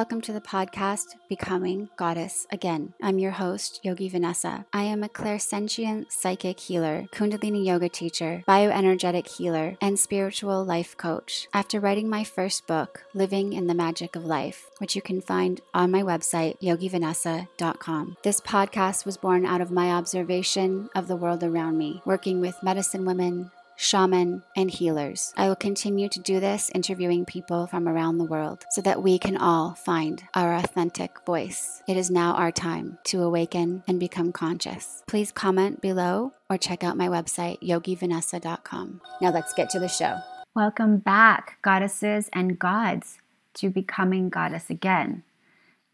Welcome to the podcast Becoming Goddess Again. I'm your host, Yogi Vanessa. I am a clairsentient psychic healer, Kundalini yoga teacher, bioenergetic healer, and spiritual life coach. After writing my first book, Living in the Magic of Life, which you can find on my website, yogivanessa.com. This podcast was born out of my observation of the world around me, working with medicine women, shaman, and healers. I will continue to do this interviewing people from around the world so that we can all find our authentic voice. It is now our time to awaken and become conscious. Please comment below or check out my website, yogivanessa.com. Now let's get to the show. Welcome back, goddesses and gods, to Becoming Goddess Again.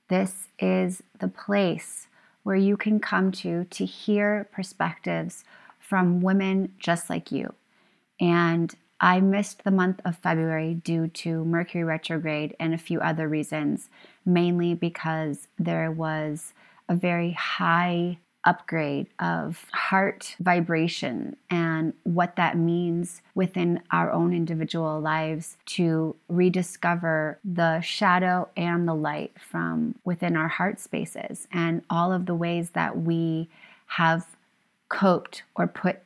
This is the place where you can come to to hear perspectives from women just like you and I missed the month of February due to Mercury retrograde and a few other reasons, mainly because there was a very high upgrade of heart vibration and what that means within our own individual lives to rediscover the shadow and the light from within our heart spaces and all of the ways that we have coped or put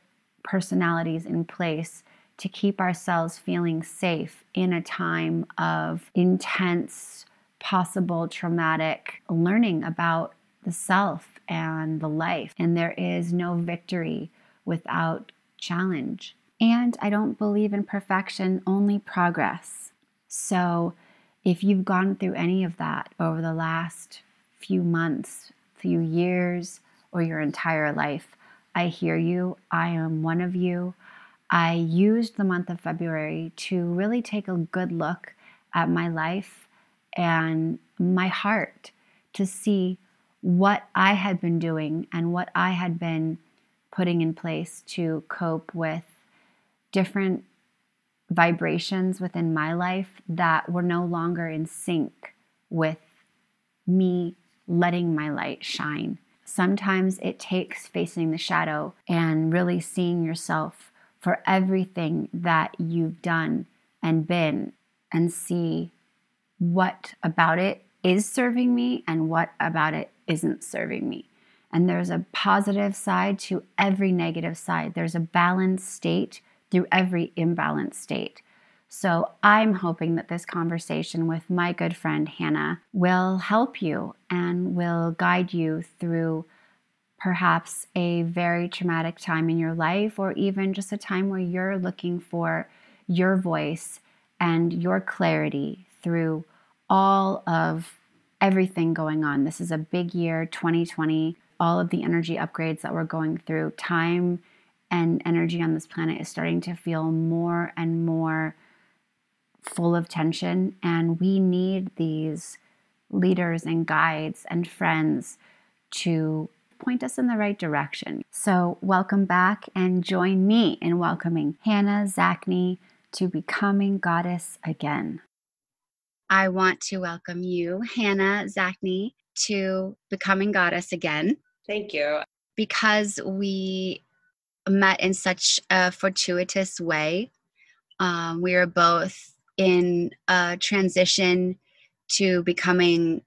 personalities in place to keep ourselves feeling safe in a time of intense, possible traumatic learning about the self and the life. And there is no victory without challenge. And I don't believe in perfection, only progress. So if you've gone through any of that over the last few months, few years, or your entire life, I hear you. I am one of you. I used the month of February to really take a good look at my life and my heart to see what I had been doing and what I had been putting in place to cope with different vibrations within my life that were no longer in sync with me letting my light shine. Sometimes it takes facing the shadow and really seeing yourself for everything that you've done and been and see what about it is serving me and what about it isn't serving me. And there's a positive side to every negative side. There's a balanced state through every imbalanced state. So I'm hoping that this conversation with my good friend Hannah will help you and will guide you through perhaps a very traumatic time in your life, or even just a time where you're looking for your voice and your clarity through all of everything going on. This is a big year, 2020. All of the energy upgrades that we're going through, time and energy on this planet is starting to feel more and more full of tension. And we need these leaders and guides and friends to point us in the right direction. So, welcome back and join me in welcoming Hannah Zacny to Becoming Goddess Again. I want to welcome you, Hannah Zacny, to Becoming Goddess Again. Thank you. Because we met in such a fortuitous way. Um, we are both in a transition to becoming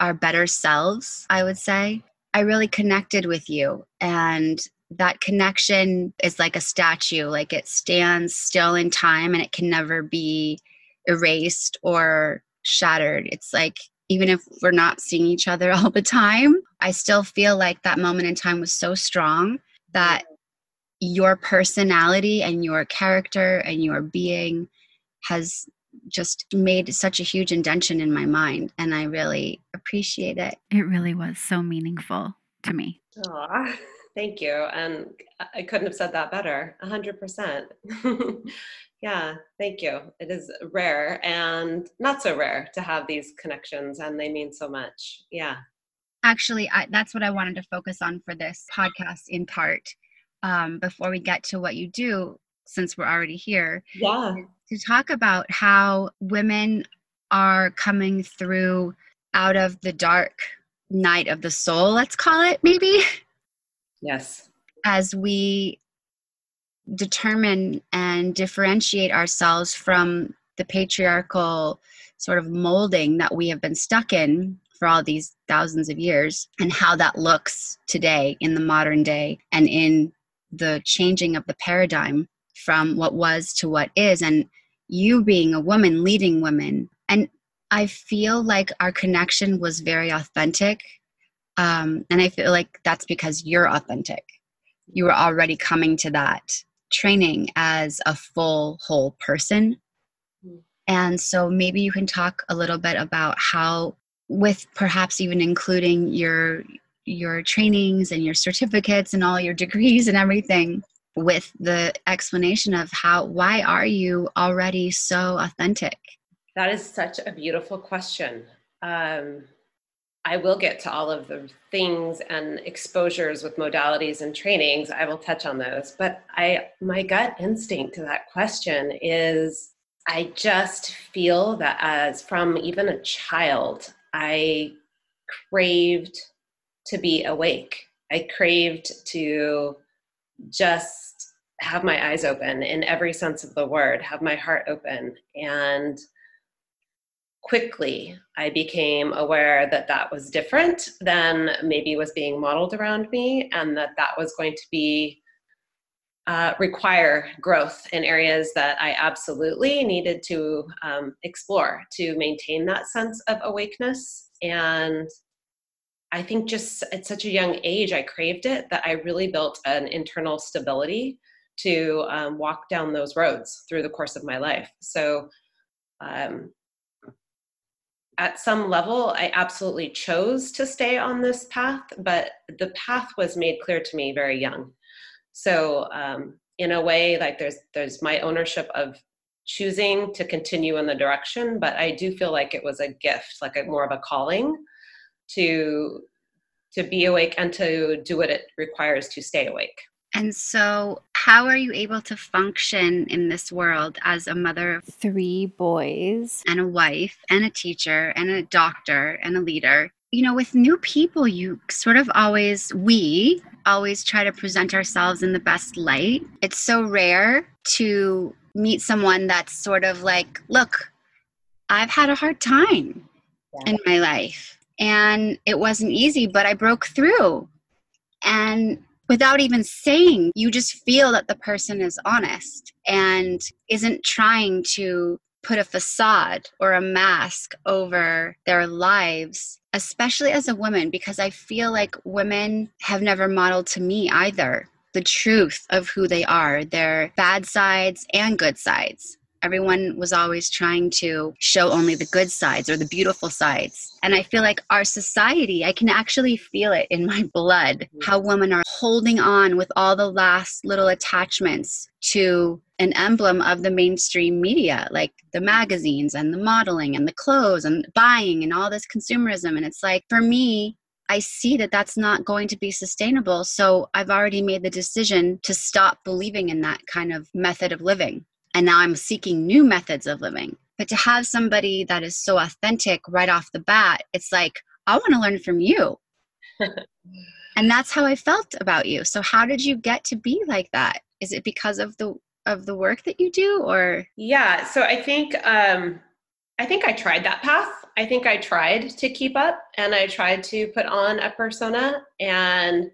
our better selves, I would say. I really connected with you. And that connection is like a statue, like it stands still in time and it can never be erased or shattered. It's like even if we're not seeing each other all the time, I still feel like that moment in time was so strong that your personality and your character and your being has just made such a huge indention in my mind and I really appreciate it. It really was so meaningful to me. Aw, thank you. And I couldn't have said that better. 100%. yeah, thank you. It is rare and not so rare to have these connections and they mean so much. Yeah. Actually, I, that's what I wanted to focus on for this podcast in part. Um, before we get to what you do, since we're already here, yeah to talk about how women are coming through out of the dark night of the soul, let's call it maybe. Yes. As we determine and differentiate ourselves from the patriarchal sort of molding that we have been stuck in for all these thousands of years and how that looks today in the modern day and in the changing of the paradigm from what was to what is and you being a woman leading women. And i feel like our connection was very authentic um, and i feel like that's because you're authentic. You were already coming to that training as a full whole person. And so maybe you can talk a little bit about how with perhaps even including your your trainings and your certificates and all your degrees and everything with the explanation of how why are you already so authentic? That is such a beautiful question. Um, i will get to all of the things and exposures with modalities and trainings. I will touch on those. But i my gut instinct to that question is i just feel that as from even a child i craved to be awake. I craved to just have my eyes open in every sense of the word, have my heart open. And quickly, I became aware that that was different than maybe was being modeled around me, and that that was going to be uh, require growth in areas that I absolutely needed to um, explore to maintain that sense of awakeness. And I think just at such a young age, I craved it that I really built an internal stability to um, walk down those roads through the course of my life. So, um, at some level, I absolutely chose to stay on this path, but the path was made clear to me very young. So, um, in a way, like there's there's my ownership of choosing to continue in the direction, but I do feel like it was a gift, like a more of a calling to to be awake and to do what it requires to stay awake. And so, how are you able to function in this world as a mother of three boys and a wife and a teacher and a doctor and a leader? You know, with new people, you sort of always, we always try to present ourselves in the best light. It's so rare to meet someone that's sort of like, look, I've had a hard time yeah. in my life and it wasn't easy, but I broke through. And without even saying, you just feel that the person is honest and isn't trying to put a facade or a mask over their lives, especially as a woman, because I feel like women have never modeled to me either the truth of who they are, their bad sides and good sides. Everyone was always trying to show only the good sides or the beautiful sides. And I feel like our society, I can actually feel it in my blood, mm-hmm. how women are holding on with all the last little attachments to an emblem of the mainstream media, like the magazines and the modeling and the clothes and buying and all this consumerism. And it's like, for me, I see that that's not going to be sustainable. So I've already made the decision to stop believing in that kind of method of living and now i'm seeking new methods of living. But to have somebody that is so authentic right off the bat it's like i want to learn from you. And that's how i felt about you. So how did you get to be like that? Is it because of the of the work that you do or? Yeah so i think um i think i tried that path. I think i tried to keep up and i tried to put on a persona and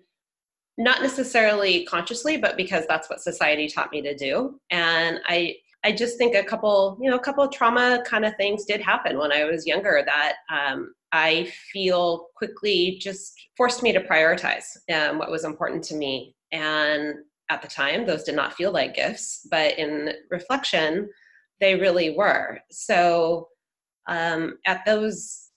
not necessarily consciously but because that's what society taught me to do. And i i just think a couple you know a couple of trauma kind of things did happen when i was younger that um, i feel quickly just forced me to prioritize um, what was important to me. And at the time those did not feel like gifts but in reflection they really were. So um, at those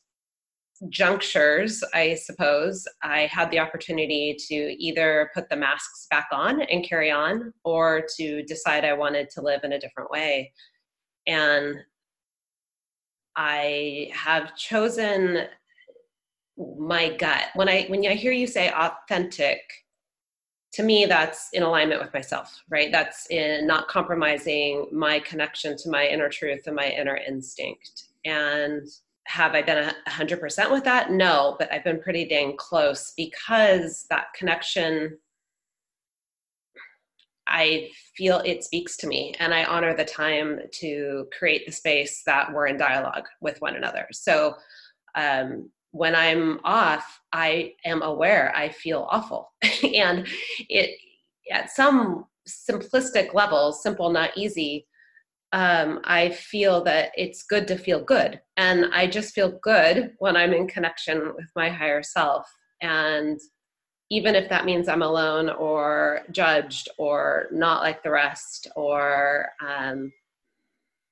junctures, I suppose, I had the opportunity to either put the masks back on and carry on or to decide I wanted to live in a different way. And I have chosen my gut. When I when I hear you say authentic, to me that's in alignment with myself, right? That's in not compromising my connection to my inner truth and my inner instinct. And have I been a 100% with that? No, but I've been pretty dang close because that connection I feel it speaks to me and I honor the time to create the space that we're in dialogue with one another. So um, when I'm off, I am aware I feel awful. and it at some simplistic level, simple, not easy, um, I feel that it's good to feel good. And I just feel good when I'm in connection with my higher self. And even if that means I'm alone or judged or not like the rest, or, um,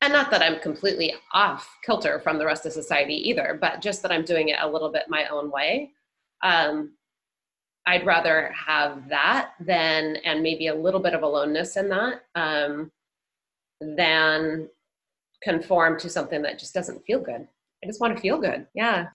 and not that I'm completely off kilter from the rest of society either, but just that I'm doing it a little bit my own way. Um, I'd rather have that than, and maybe a little bit of aloneness in that, um, than conform to something that just doesn't feel good. I just want to feel good. Yeah.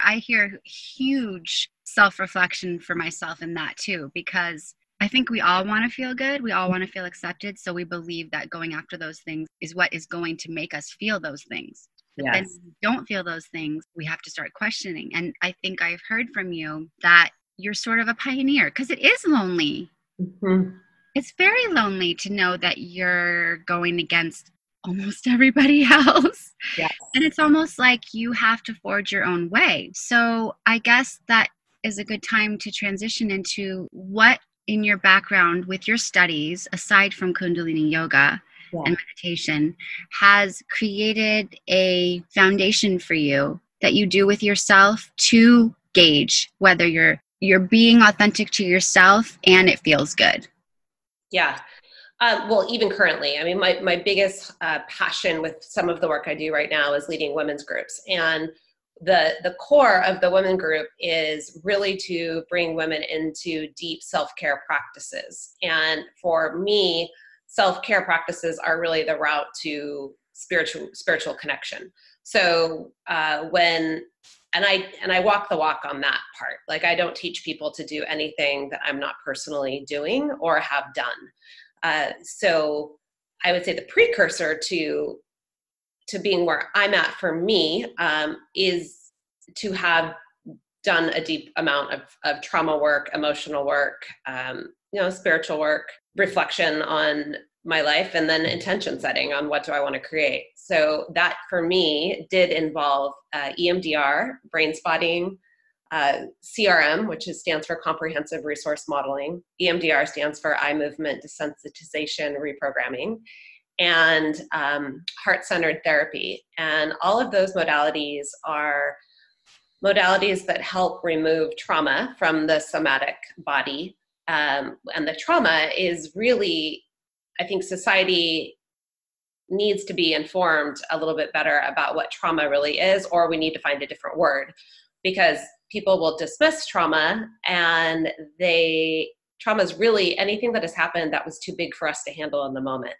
I hear huge self reflection for myself in that too, because I think we all want to feel good. We all want to feel accepted. So we believe that going after those things is what is going to make us feel those things. But yes. we don't feel those things, we have to start questioning. And I think I've heard from you that you're sort of a pioneer because it is lonely. Mm-hmm. It's very lonely to know that you're going against almost everybody else. Yes. And it's almost like you have to forge your own way. So I guess that is a good time to transition into what in your background with your studies, aside from Kundalini Yoga yeah. and meditation, has created a foundation for you that you do with yourself to gauge whether you're you're being authentic to yourself and it feels good. Yeah. Um, well, even currently, I mean, my, my biggest uh, passion with some of the work I do right now is leading women's groups. And the, the core of the women group is really to bring women into deep self care practices. And for me, self care practices are really the route to spiritual spiritual connection. So uh, when and I and I walk the walk on that part. Like I don't teach people to do anything that I'm not personally doing or have done. Uh, so I would say the precursor to to being where I'm at for me um, is to have done a deep amount of, of trauma work, emotional work, um, you know, spiritual work, reflection on my life, and then intention setting on what do I want to create. So that for me did involve uh, EMDR, brain spotting, uh, CRM, which is, stands for Comprehensive Resource Modeling. EMDR stands for Eye Movement Desensitization Reprogramming, and um, heart centered therapy. And all of those modalities are modalities that help remove trauma from the somatic body. Um, and the trauma is really, I think, society needs to be informed a little bit better about what trauma really is, or we need to find a different word because people will dismiss trauma and they trauma is really anything that has happened that was too big for us to handle in the moment.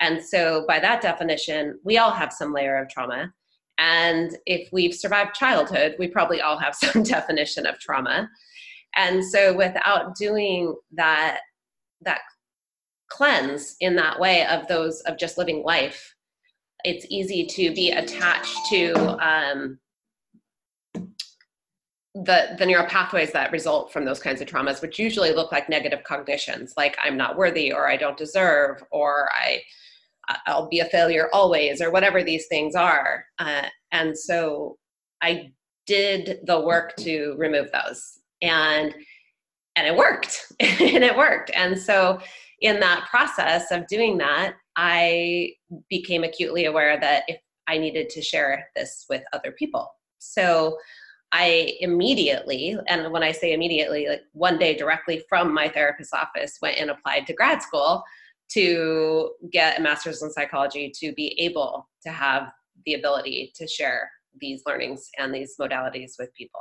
And so, by that definition, we all have some layer of trauma. And if we've survived childhood, we probably all have some definition of trauma. And so, without doing that, that cleanse in that way of those of just living life. It's easy to be attached to um, the the neural pathways that result from those kinds of traumas which usually look like negative cognitions like i'm not worthy or i don't deserve or i i'll be a failure always or whatever these things are. Uh, and so i did the work to remove those and and it worked. And it worked. And so in that process of doing that, I became acutely aware that if I needed to share this with other people. So I immediately, and when I say immediately, like one day directly from my therapist's office, went and applied to grad school to get a master's in psychology to be able to have the ability to share these learnings and these modalities with people.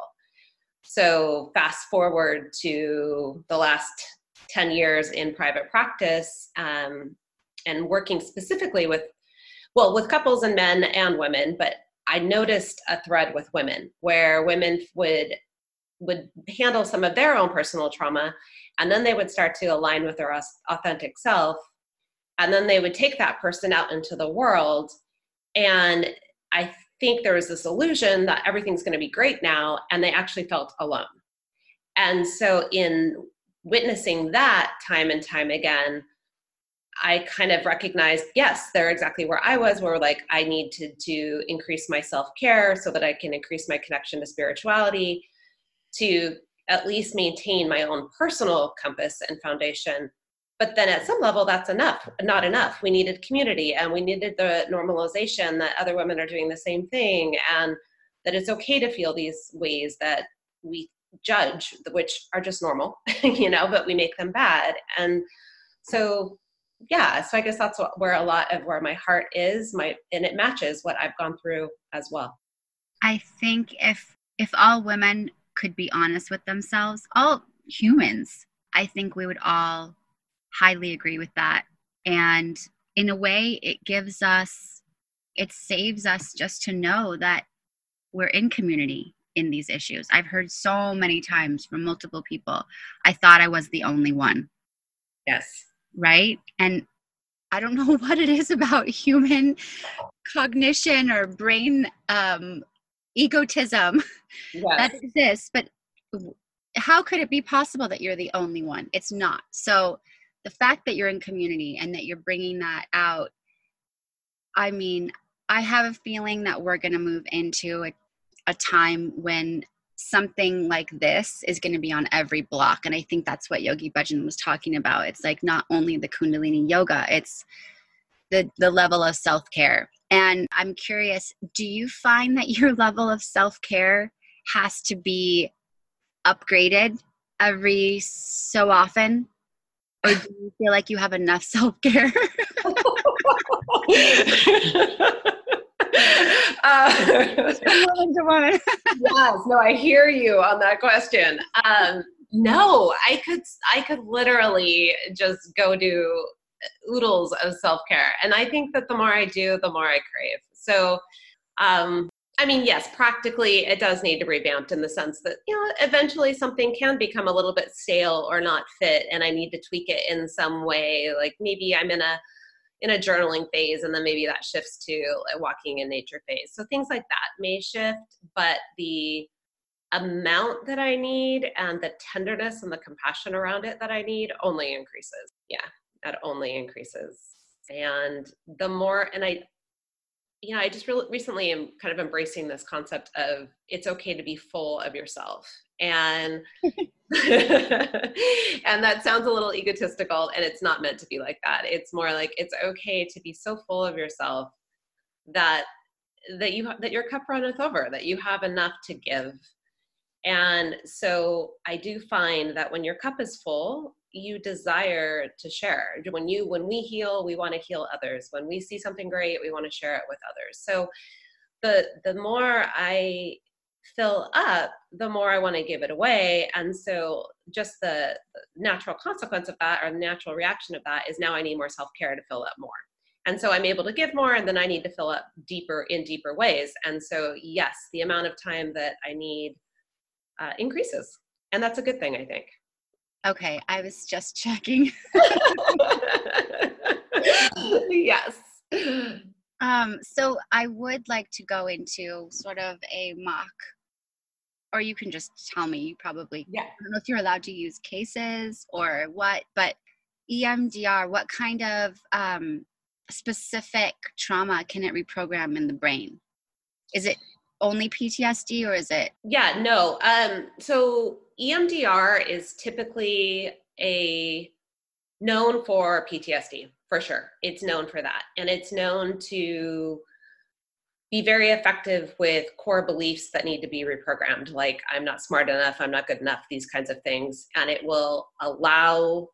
So, fast forward to the last 10 years in private practice um, and working specifically with, well, with couples and men and women, but I noticed a thread with women where women would would handle some of their own personal trauma and then they would start to align with their authentic self and then they would take that person out into the world and i think there was this illusion that everything's going to be great now and they actually felt alone. And so in witnessing that time and time again, I kind of recognized, yes, they're exactly where I was, where like I need to, to increase my self care so that I can increase my connection to spirituality, to at least maintain my own personal compass and foundation. But then at some level, that's enough, not enough. We needed community and we needed the normalization that other women are doing the same thing and that it's okay to feel these ways that we judge, which are just normal, you know, but we make them bad. And so yeah so i guess that's what, where a lot of where my heart is my and it matches what i've gone through as well. I think if if all women could be honest with themselves all humans i think we would all highly agree with that. And in a way it gives us it saves us just to know that we're in community in these issues i've heard so many times from multiple people i thought i was the only one yes right? And I don't know what it is about human cognition or brain um, egotism yes. that exists, but how could it be possible that you're the only one? It's not. So the fact that you're in community and that you're bringing that out, I mean, I have a feeling that we're going to move into a, a time when something like this is going to be on every block and i think that's what yogi bhajan was talking about. It's like not only the kundalini yoga it's the the level of self-care. And i'm curious do you find that your level of self-care has to be upgraded every so often? Or do you feel like you have enough self-care Uh, yes, no, I hear you on that question. Um, no, I could, I could literally just go do oodles of self care, and I think that the more I do, the more I crave. So, um, I mean, yes, practically it does need to be revamped in the sense that, you know, eventually something can become a little bit stale or not fit, and I need to tweak it in some way. Like maybe I'm in a in a journaling phase and then maybe that shifts to a walking in nature phase. So things like that may shift but the amount that i need and the tenderness and the compassion around it that i need only increases. Yeah that only increases. And the more and i know i just really recently am kind of embracing this concept of it's okay to be full of yourself. And and that sounds a little egotistical and it's not meant to be like that. It's more like it's okay to be so full of yourself that that you that your cup runneth over that you have enough to give. And so i do find that when your cup is full you desire to share when you when we heal we want to heal others when we see something great we want to share it with others so the the more i fill up, the more I want to give it away. And so, just the natural consequence of that, or the natural reaction of that, is now I need more self care to fill up more. And so, I'm able to give more, and then I need to fill up deeper in deeper ways. And so, yes, the amount of time that I need uh, increases. And that's a good thing, I think. Okay, I was just checking. yes. Um, so I would like to go into sort of a mock, or you can just tell me. You probably yeah. I don't know if you're allowed to use cases or what, but EMDR. What kind of um, specific trauma can it reprogram in the brain? Is it only PTSD or is it? Yeah, no. Um, so EMDR is typically a known for PTSD for sure. It's known for that. And it's known to be very effective with core beliefs that need to be reprogrammed, like I'm not smart enough, I'm not good enough, these kinds of things. And it will allow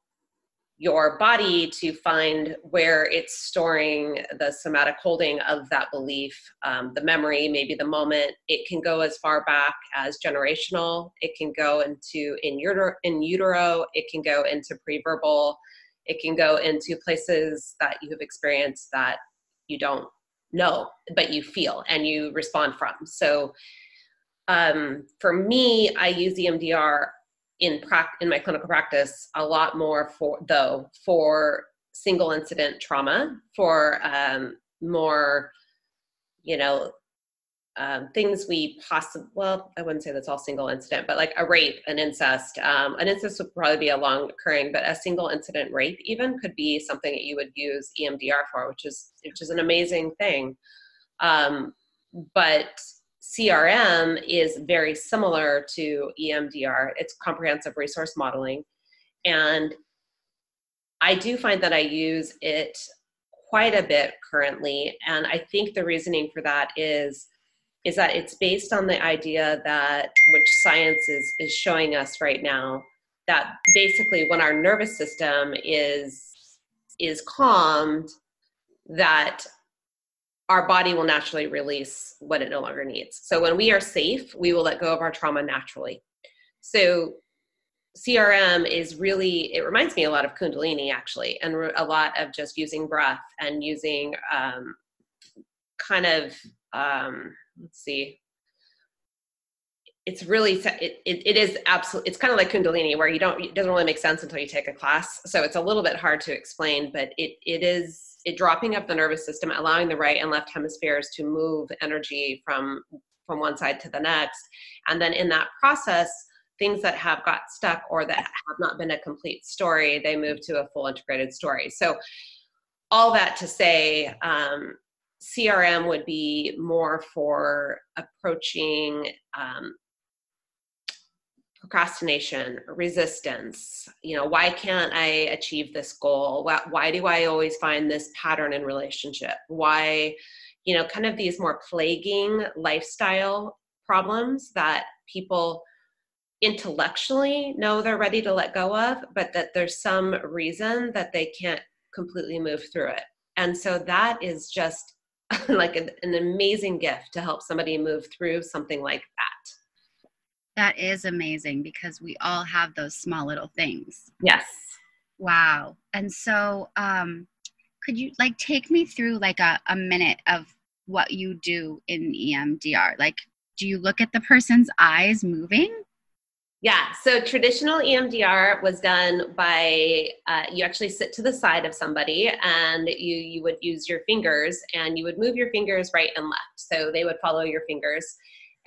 your body to find where it's storing the somatic holding of that belief, um, the memory, maybe the moment. It can go as far back as generational. It can go into in utero, in utero. It can go into pre-verbal it can go into places that you have experienced that you don't know, but you feel and you respond from. So um, for me, I use EMDR in pra- in my clinical practice a lot more for though for single incident trauma, for um, more, you know, um, things we possibly, well, I wouldn't say that's all single incident, but like a rape, an incest. Um, an incest would probably be a long occurring, but a single incident rape even could be something that you would use EMDR for, which is which is an amazing thing. Um, but CRM is very similar to EMDR. It's comprehensive resource modeling, and I do find that I use it quite a bit currently, and I think the reasoning for that is is that it's based on the idea that which science is is showing us right now that basically when our nervous system is is calmed that our body will naturally release what it no longer needs. So when we are safe we will let go of our trauma naturally. So crm is really it reminds me a lot of kundalini actually and a lot of just using breath and using um, kind of um, let's see. It's really it, it, is absolutely it's kind of like kundalini where you don't it doesn't really make sense until you take a class. So it's a little bit hard to explain but it it is it dropping up the nervous system allowing the right and left hemispheres to move energy from from one side to the next. And then in that process things that have got stuck or that have not been a complete story they move to a full integrated story. So all that to say um, CRM would be more for approaching um, procrastination, resistance. You know, why can't I achieve this goal? Why, why do I always find this pattern in relationship? Why, you know, kind of these more plaguing lifestyle problems that people intellectually know they're ready to let go of, but that there's some reason that they can't completely move through it. And so that is just like an, an amazing gift to help somebody move through something like that. That is amazing because we all have those small little things. Yes. Wow. And so, um, could you like take me through like a, a minute of what you do in EMDR? Like, do you look at the person's eyes moving? Yeah, so traditional EMDR was done by uh, you actually sit to the side of somebody and you you would use your fingers and you would move your fingers right and left. So they would follow your fingers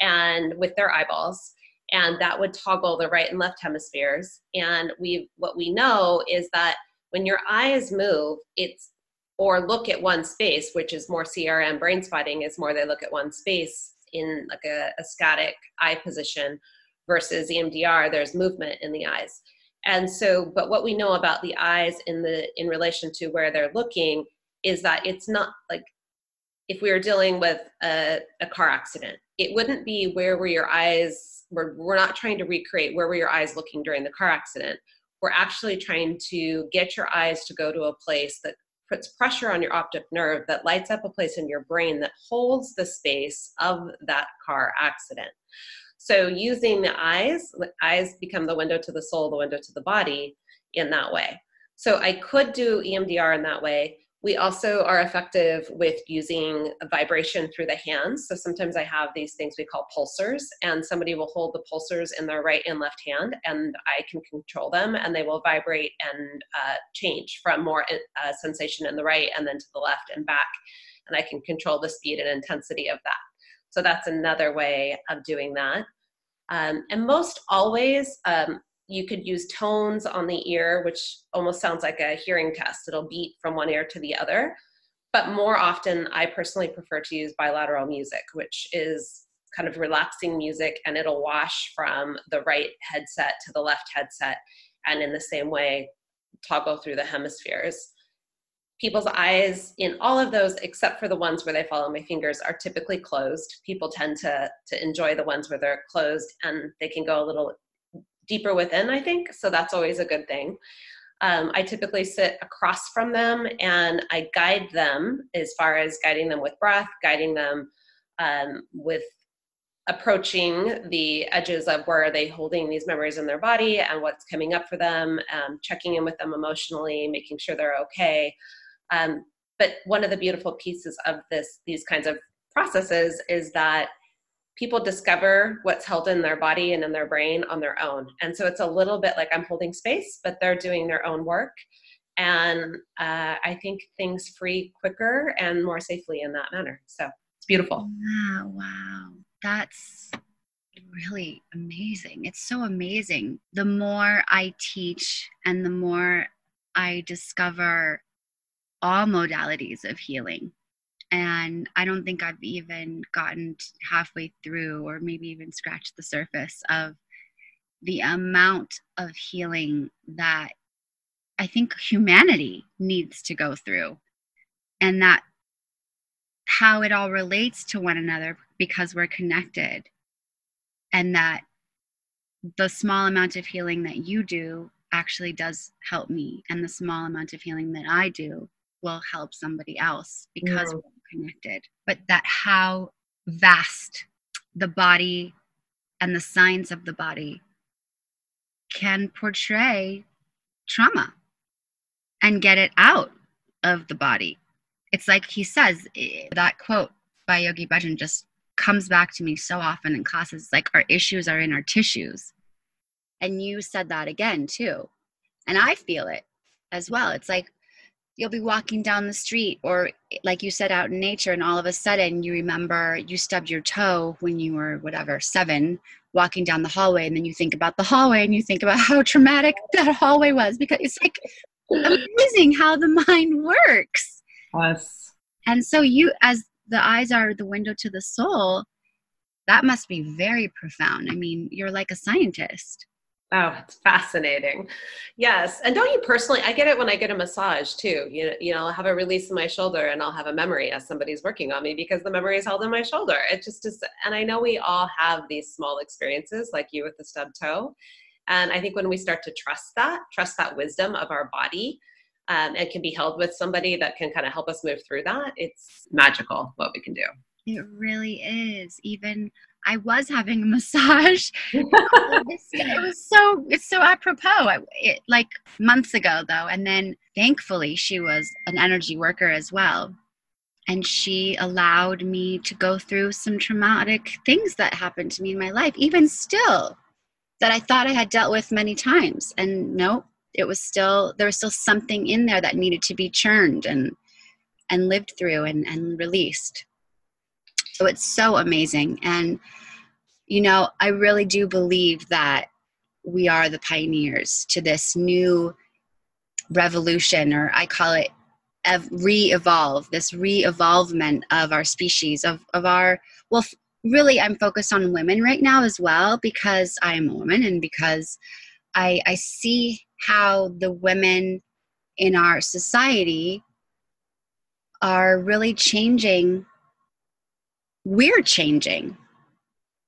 and with their eyeballs and that would toggle the right and left hemispheres. And we what we know is that when your eyes move, it's or look at one space, which is more CRM brain spotting is more they look at one space in like a, a static eye position versus EMDR, there's movement in the eyes. And so, but what we know about the eyes in the in relation to where they're looking is that it's not like if we were dealing with a, a car accident, it wouldn't be where were your eyes, we're, we're not trying to recreate where were your eyes looking during the car accident. We're actually trying to get your eyes to go to a place that puts pressure on your optic nerve that lights up a place in your brain that holds the space of that car accident. So using the eyes, the eyes become the window to the soul, the window to the body in that way. So I could do EMDR in that way. We also are effective with using vibration through the hands. So sometimes I have these things we call pulsers, and somebody will hold the pulsers in their right and left hand, and I can control them, and they will vibrate and uh, change from more uh, sensation in the right and then to the left and back. And I can control the speed and intensity of that. So that's another way of doing that. Um, and most always, um, you could use tones on the ear, which almost sounds like a hearing test. It'll beat from one ear to the other. But more often, I personally prefer to use bilateral music, which is kind of relaxing music and it'll wash from the right headset to the left headset. And in the same way, toggle through the hemispheres people's eyes in all of those except for the ones where they follow my fingers are typically closed people tend to to enjoy the ones where they're closed and they can go a little deeper within i think so that's always a good thing. Um, i typically sit across from them and i guide them as far as guiding them with breath guiding them um, with approaching the edges of where are they holding these memories in their body and what's coming up for them um, checking in with them emotionally making sure they're okay. Um, but one of the beautiful pieces of this these kinds of processes is that people discover what's held in their body and in their brain on their own and so it's a little bit like i'm holding space but they're doing their own work and uh, i think things free quicker and more safely in that manner so it's beautiful. Wow, wow. That's really amazing. It's so amazing. The more I teach and the more I discover all modalities of healing. And I don't think I've even gotten halfway through or maybe even scratched the surface of the amount of healing that I think humanity needs to go through. And that how it all relates to one another because we're connected. And that the small amount of healing that you do actually does help me. And the small amount of healing that I do will help somebody else because we're connected. But that how vast the body and the signs of the body can portray trauma and get it out of the body. It's like he says, eh, that quote by Yogi Bhajan just comes back to me so often in classes. Like our issues are in our tissues. And you said that again too. And I feel it as well. It's like you'll be walking down the street or like you said out in nature and all of a sudden you remember you stubbed your toe when you were whatever seven walking down the hallway and then you think about the hallway and you think about how traumatic that hallway was because it's like amazing how the mind works. Yes. And so you as the eyes are the window to the soul that must be very profound. I mean you're like a scientist Oh, it's fascinating. Yes. And don't you personally, I get it when I get a massage too. You know, you know, I'll have a release in my shoulder and I'll have a memory as somebody's working on me because the memory is held in my shoulder. It just is, and I know we all have these small experiences like you with the stub toe. And I think when we start to trust that, trust that wisdom of our body, um, and can be held with somebody that can kind of help us move through that, it's magical what we can do. It really is. Even I was having a massage. it was so it's so apropos. It, like months ago though, and then thankfully she was an energy worker as well, and she allowed me to go through some traumatic things that happened to me in my life, even still, that I thought I had dealt with many times, and nope, it was still there was still something in there that needed to be churned and and lived through and, and released. So it's so amazing. And, you know, I really do believe that we are the pioneers to this new revolution, or I call it re evolve, this re evolvement of our species, of, of our, well, really, I'm focused on women right now as well because I am a woman and because I, I see how the women in our society are really changing we're changing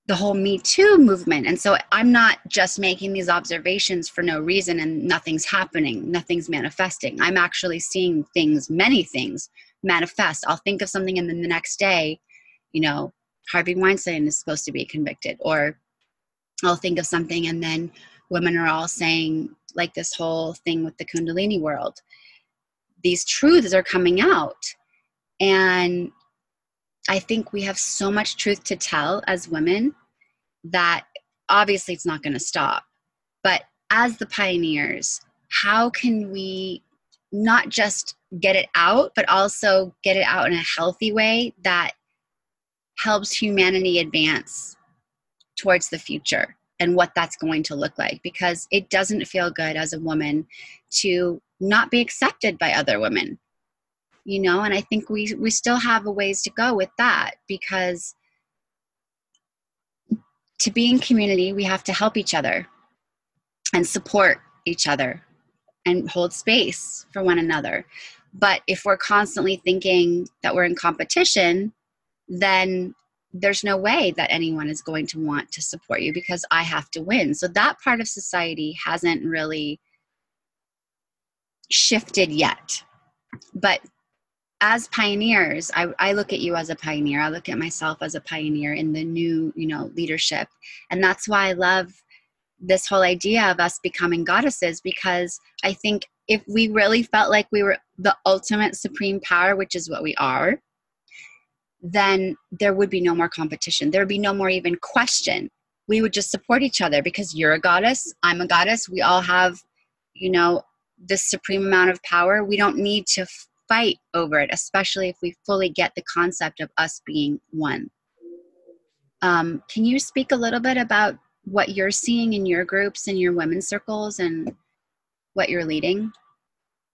the whole Me Too movement. And so I'm not just making these observations for no reason and nothing's happening, nothing's manifesting. I'm actually seeing things, many things manifest. I'll think of something and then the next day, you know, Harvey Weinstein is supposed to be convicted. Or I'll think of something and then women are all saying, like this whole thing with the Kundalini world, these truths are coming out. And I think we have so much truth to tell as women that obviously it's not going to stop. But as the pioneers, how can we not just get it out, but also get it out in a healthy way that helps humanity advance towards the future and what that's going to look like? Because it doesn't feel good as a woman to not be accepted by other women you know and i think we we still have a ways to go with that because to be in community we have to help each other and support each other and hold space for one another but if we're constantly thinking that we're in competition then there's no way that anyone is going to want to support you because I have to win. So that part of society hasn't really shifted yet. But as pioneers I, I look at you as a pioneer. I look at myself as a pioneer in the new you know leadership. And that's why i love this whole idea of us becoming goddesses because i think if we really felt like we were the ultimate supreme power which is what we are then there would be no more competition. There would be no more even question. We would just support each other because you're a goddess i'm a goddess. We all have you know this supreme amount of power. We don't need to fight over it, especially if we fully get the concept of us being one. Um, can you speak a little bit about what you're seeing in your groups and your women's circles and what you're leading?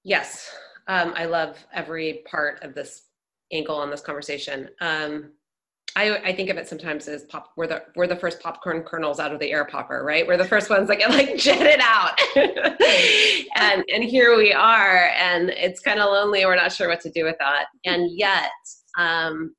Yes, um, I love every part of this angle on this conversation. Um, I, I, think of it sometimes as pop. We're the we're the first popcorn kernels out of the air popper, right? We're the first ones that get like jetted out, and and here we are, and it's kind of lonely. We're not sure what to do with that, and yet, um,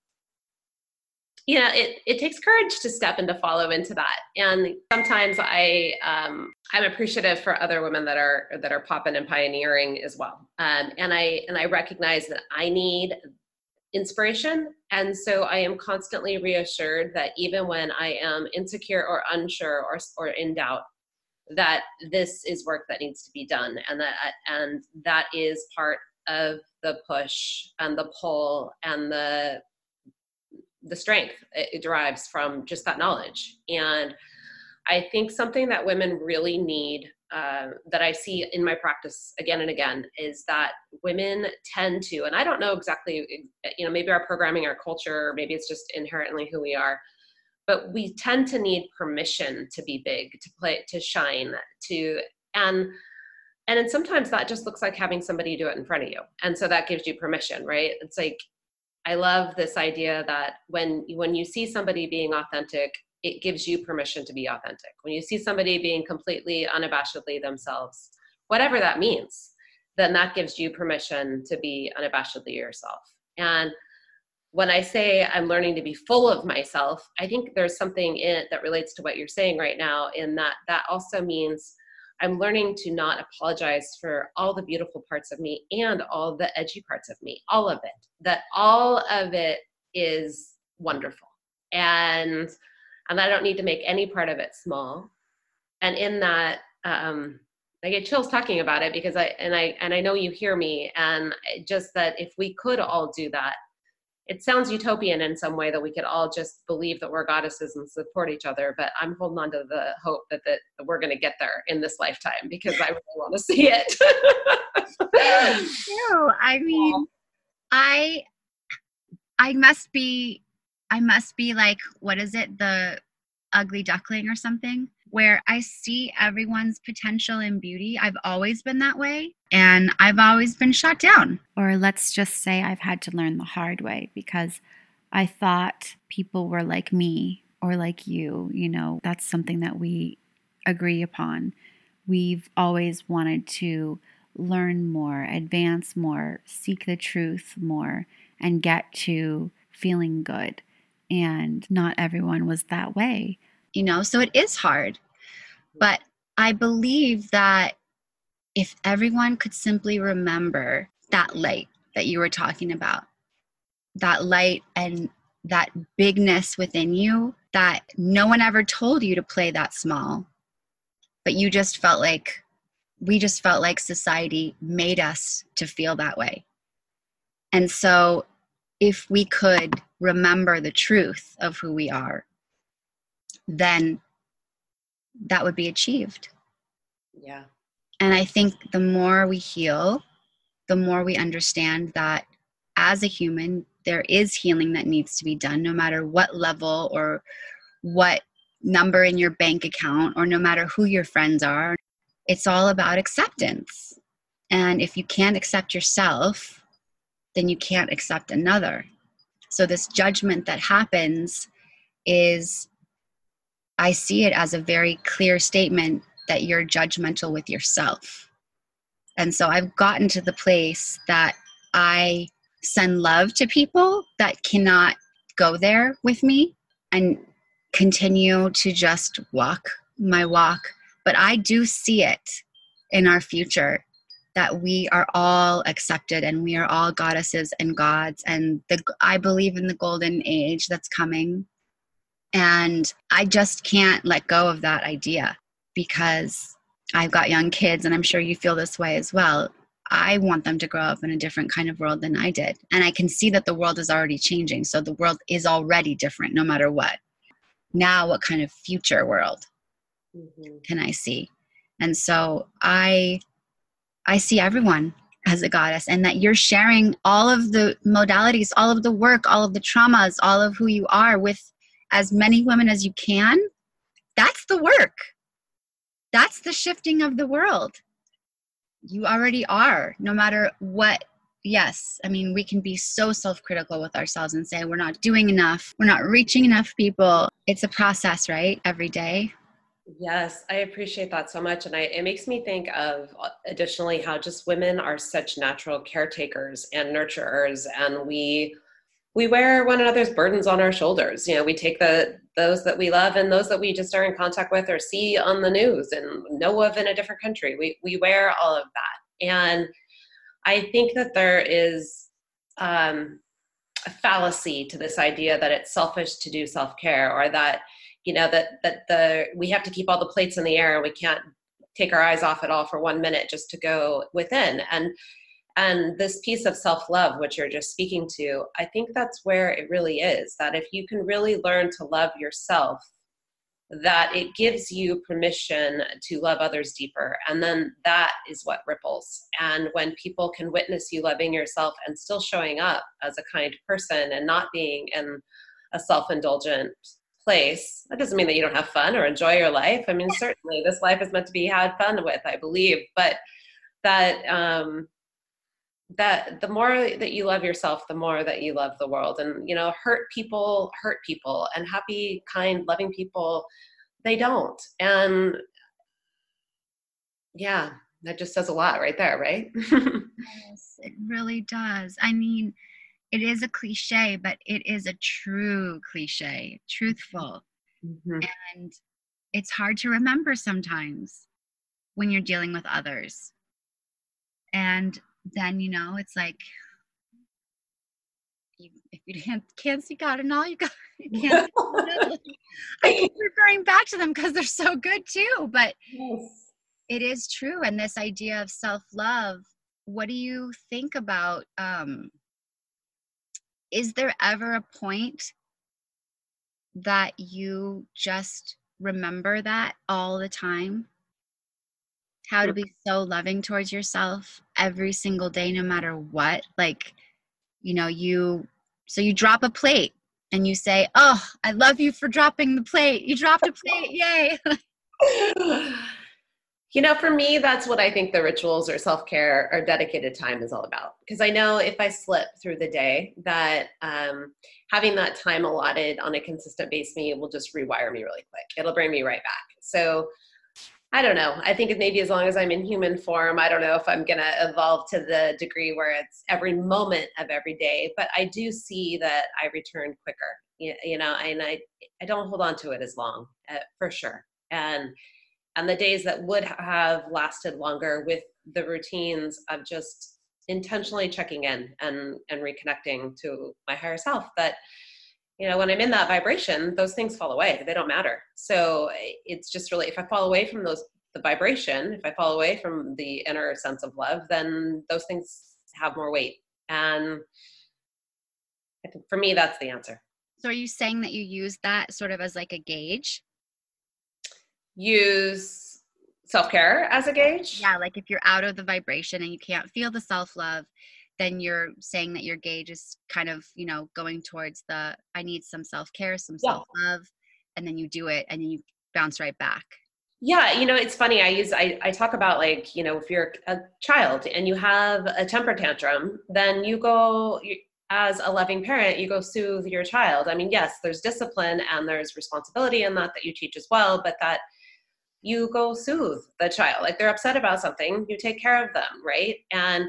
you know, it it takes courage to step and to follow into that. And sometimes I um, I'm appreciative for other women that are that are popping and pioneering as well. Um, and I and I recognize that I need inspiration. And so I am constantly reassured that even when I am insecure or unsure or, or in doubt, that this is work that needs to be done and that and that is part of the push and the pull and the the strength it derives from just that knowledge and i think something that women really need uh, that I see in my practice again and again is that women tend to, and I don't know exactly, you know, maybe our programming, our culture, maybe it's just inherently who we are, but we tend to need permission to be big, to play, to shine, to, and, and sometimes that just looks like having somebody do it in front of you. And so that gives you permission, right? It's like, I love this idea that when when you see somebody being authentic it gives you permission to be authentic. When you see somebody being completely unabashedly themselves, whatever that means, then that gives you permission to be unabashedly yourself. And when I say I'm learning to be full of myself, I think there's something in it that relates to what you're saying right now, in that that also means I'm learning to not apologize for all the beautiful parts of me and all the edgy parts of me, all of it, that all of it is wonderful. And and I don't need to make any part of it small. And in that, um, I get chills talking about it because I and I and I know you hear me, and just that if we could all do that, it sounds utopian in some way that we could all just believe that we're goddesses and support each other. But I'm holding on to the hope that that, that we're going to get there in this lifetime because I really want to see it. no, I mean, I I must be I must be like, what is it, the ugly duckling or something, where I see everyone's potential and beauty. I've always been that way, and I've always been shut down. Or let's just say I've had to learn the hard way because I thought people were like me or like you. You know, that's something that we agree upon. We've always wanted to learn more, advance more, seek the truth more, and get to feeling good and not everyone was that way. You know so it is hard. But i believe that if everyone could simply remember that light that you were talking about that light and that bigness within you that no one ever told you to play that small but you just felt like we just felt like society made us to feel that way. And so if we could remember the truth of who we are, then that would be achieved. Yeah. And I think the more we heal, the more we understand that as a human, there is healing that needs to be done, no matter what level or what number in your bank account, or no matter who your friends are. It's all about acceptance. And if you can't accept yourself, then you can't accept another. So, this judgment that happens is, I see it as a very clear statement that you're judgmental with yourself. And so, I've gotten to the place that I send love to people that cannot go there with me and continue to just walk my walk. But I do see it in our future that we are all accepted and we are all goddesses and gods and the I believe in the golden age that's coming and I just can't let go of that idea because I've got young kids and I'm sure you feel this way as well. I want them to grow up in a different kind of world than I did. And I can see that the world is already changing. So the world is already different no matter what. Now, what kind of future world mm-hmm. can I see? And so I I see everyone as a goddess and that you're sharing all of the modalities, all of the work, all of the traumas, all of who you are with as many women as you can, that's the work. That's the shifting of the world. You already are, no matter what. Yes, I mean, we can be so self critical with ourselves and say we're not doing enough, we're not reaching enough people. It's a process, right? Every day. Yes, I appreciate that so much. And I, it makes me think of uh, additionally how just women are such natural caretakers and nurturers, and we we wear one another's burdens on our shoulders. You know, we take the those that we love and those that we just are in contact with or see on the news and know of in a different country. We we wear all of that, and I think that there is um, a fallacy to this idea that it's selfish to do self care or that you know that that the we have to keep all the plates in the air and we can't take our eyes off it all for one minute just to go within. And and this piece of self-love which you're just speaking to i think that's where it really is that if you can really learn to love yourself that it gives you permission to love others deeper. And then that is what ripples. And when people can witness you loving yourself and still showing up as a kind person and not being in a self-indulgent place. That doesn't mean that you don't have fun or enjoy your life. I mean certainly this life is meant to be had fun with i believe. But that um that the more that you love yourself the more that you love the world. And you know hurt people hurt people and happy kind loving people they don't. And yeah that just says a lot right there right? Yes it really does. I mean it is a cliche but it is a true cliche truthful mm-hmm. and it's hard to remember sometimes when you're dealing with others and then you know it's like you, if you can't, can't see God and all you got you can't I keep referring back to them because they're so good too but yes. it is true and this idea of self-love what do you think about um is there ever a point that you just remember that all the time? How to be so loving towards yourself every single day no matter what? Like you know you so you drop a plate and you say oh i love you for dropping the plate. You dropped a plate. Yay you know for me that's what i think the rituals or self-care or dedicated time is all about because i know if i slip through the day that um, having that time allotted on a consistent basis me will just rewire me really quick it'll bring me right back so I don't know. I think maybe as long as I'm in human form, I don't know if I'm going to evolve to the degree where it's every moment of every day. But I do see that I return quicker, you, know, and I, I don't hold on to it as long uh, for sure. And, and the days that would have lasted longer with the routines of just intentionally checking in and, and reconnecting to my higher self that, you know when i'm in that vibration those things fall away. They don't matter. So it's just really if i fall away from those the vibration if i fall away from the inner sense of love then those things have more weight. And for me that's the answer. So are you saying that you use that sort of as like a gauge use self-care as a gauge? Yeah like if you're out of the vibration and you can't feel the self-love then you're saying that your gauge is kind of you know going towards the i need some self-care some yeah. self-love and then you do it and then you bounce right back. Yeah you know it's funny i use I, I talk about like you know if you're a child and you have a temper tantrum then you go you, as a loving parent you go soothe your child. I mean yes there's discipline and there's responsibility in that that you teach as well but that you go soothe the child like they're upset about something you take care of them right and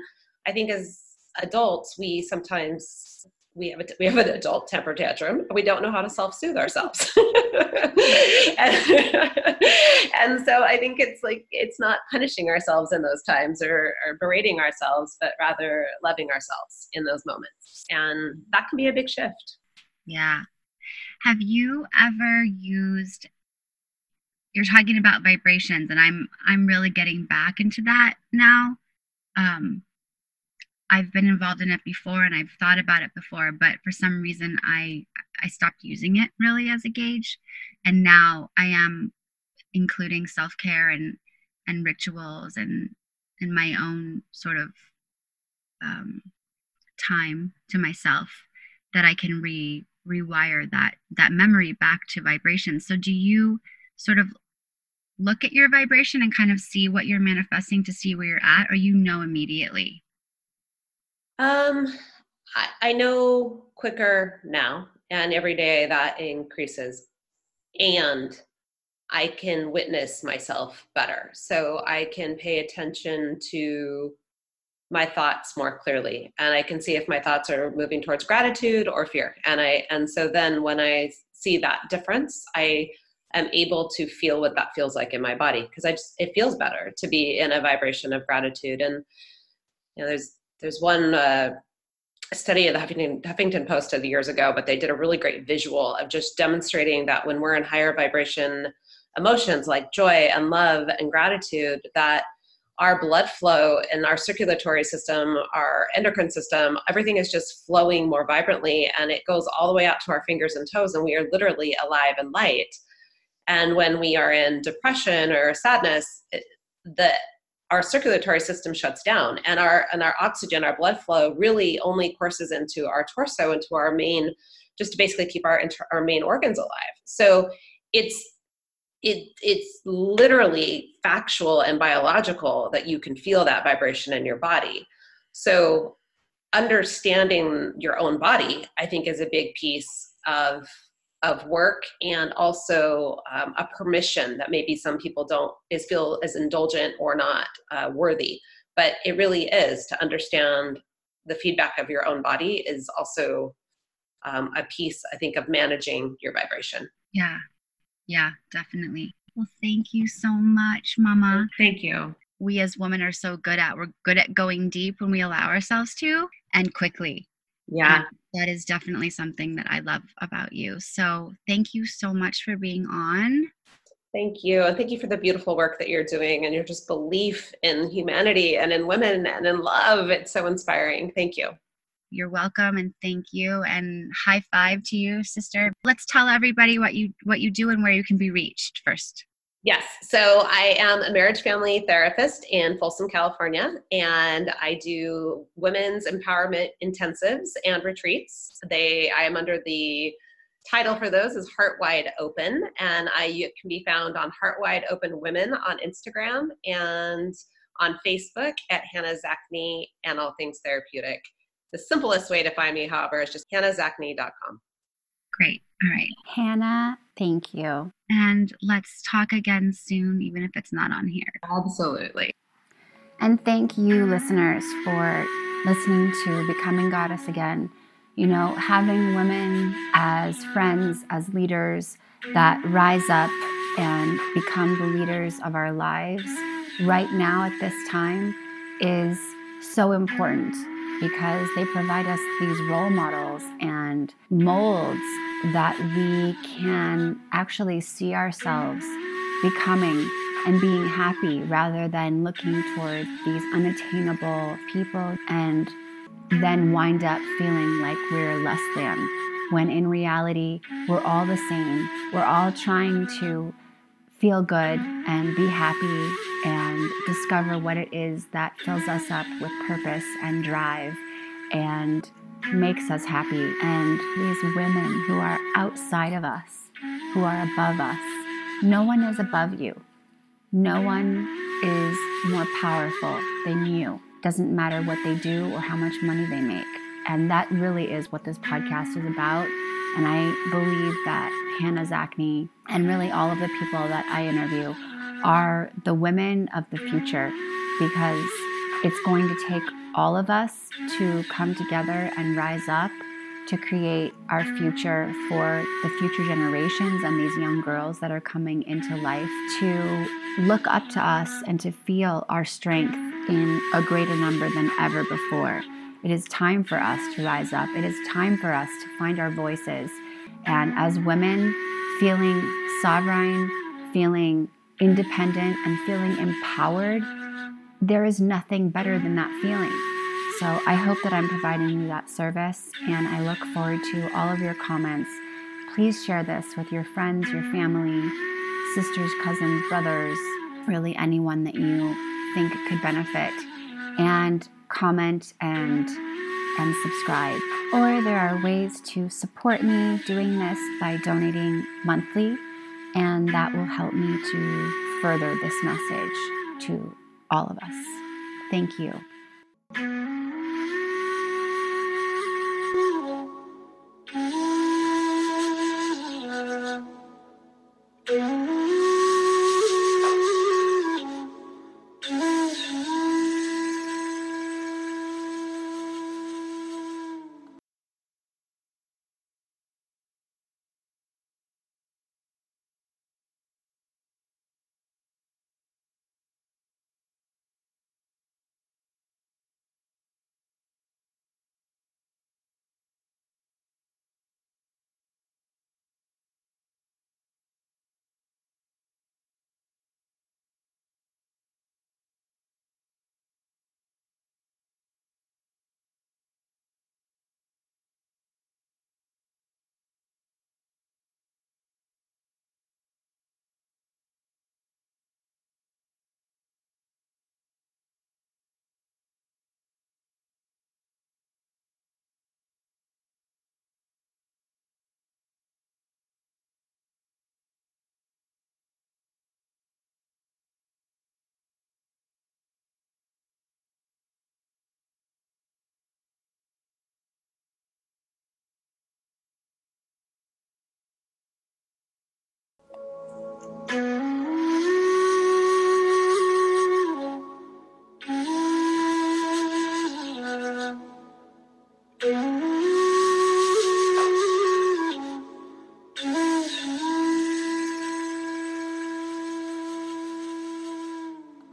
i think as adults, we sometimes we have a, we have an adult temper tantrum. We don't know how to self soothe ourselves, and, and, so I think it's like it's not punishing ourselves in those times or, or berating ourselves, but rather loving ourselves in those moments, and that can be a big shift. Yeah. Have you ever used? You're talking about vibrations, and I'm I'm really getting back into that now. Um, I've been involved in it before and I've thought about it before, but for some reason I I stopped using it really as a gauge, and now I am including self care and and rituals and and my own sort of um, time to myself that I can re rewire that that memory back to vibration. So do you sort of look at your vibration and kind of see what you're manifesting to see where you're at or you know immediately? Um I, I know quicker now and every day that increases. And I can witness myself better. So I can pay attention to my thoughts more clearly and I can see if my thoughts are moving towards gratitude or fear. And I and so then when I see that difference, I am able to feel what that feels like in my body because I just it feels better to be in a vibration of gratitude and you know there's there's one uh, study of the Huffington, Huffington Post of years ago, but they did a really great visual of just demonstrating that when we're in higher vibration emotions like joy and love and gratitude, that our blood flow and our circulatory system, our endocrine system, everything is just flowing more vibrantly and it goes all the way out to our fingers and toes, and we are literally alive and light. And when we are in depression or sadness, the our circulatory system shuts down and our and our oxygen our blood flow really only courses into our torso into our main just to basically keep our our main organs alive. So it's it it's literally factual and biological that you can feel that vibration in your body. So understanding your own body i think is a big piece of of work and also um, a permission that maybe some people don't is feel as indulgent or not uh, worthy. But it really is to understand the feedback of your own body is also um, a piece i think of managing your vibration. Yeah. Yeah definitely. Well thank you so much mama. Thank you. We as women are so good at we're good at going deep when we allow ourselves to and quickly yeah that is definitely something that I love about you. So thank you so much for being on. Thank you. And thank you for the beautiful work that you're doing and your just belief in humanity and in women and in love. It's so inspiring. Thank you. You're welcome and thank you and high five to you, sister. Let's tell everybody what you what you do and where you can be reached first. Yes. So I am a marriage family therapist in Folsom, California, and I do women's empowerment intensives and retreats. They I am under the title for those is Heart Wide Open, and I can be found on Heart Wide Open Women on Instagram and on Facebook at Hannah Zachney and All Things Therapeutic. The simplest way to find me, however, is just hannahzachney.com. Great. All right. Hannah, thank you. And let's talk again soon, even if it's not on here. Absolutely. And thank you, ah. listeners, for listening to Becoming Goddess Again. You know, having women as friends, as leaders that rise up and become the leaders of our lives right now at this time is so important because they provide us these role models and molds that we can actually see ourselves becoming and being happy rather than looking toward these unattainable people and then wind up feeling like we're less than when in reality we're all the same. We're all trying to feel good and be happy and discover what it is that fills us up with purpose and drive and makes us happy. And these women who are outside of us, who are above us, no one is above you. No one is more powerful than you. Doesn't matter what they do or how much money they make. And that really is what this podcast is about. And I believe that Hannah Zachney and really all of the people that I interview are the women of the future because it's going to take all of us to come together and rise up to create our future for the future generations and these young girls that are coming into life to look up to us and to feel our strength in a greater number than ever before. It is time for us to rise up. It is time for us to find our voices. And as women, feeling sovereign, feeling independent, and feeling empowered, there is nothing better than that feeling. So I hope that I'm providing you that service, and I look forward to all of your comments. Please share this with your friends, your family, sisters, cousins, brothers, really anyone that you think could benefit. And comment and and subscribe. Or there are ways to support me doing this by donating monthly, and that will help me to further this message to all of us. Thank you. Mm-hmm.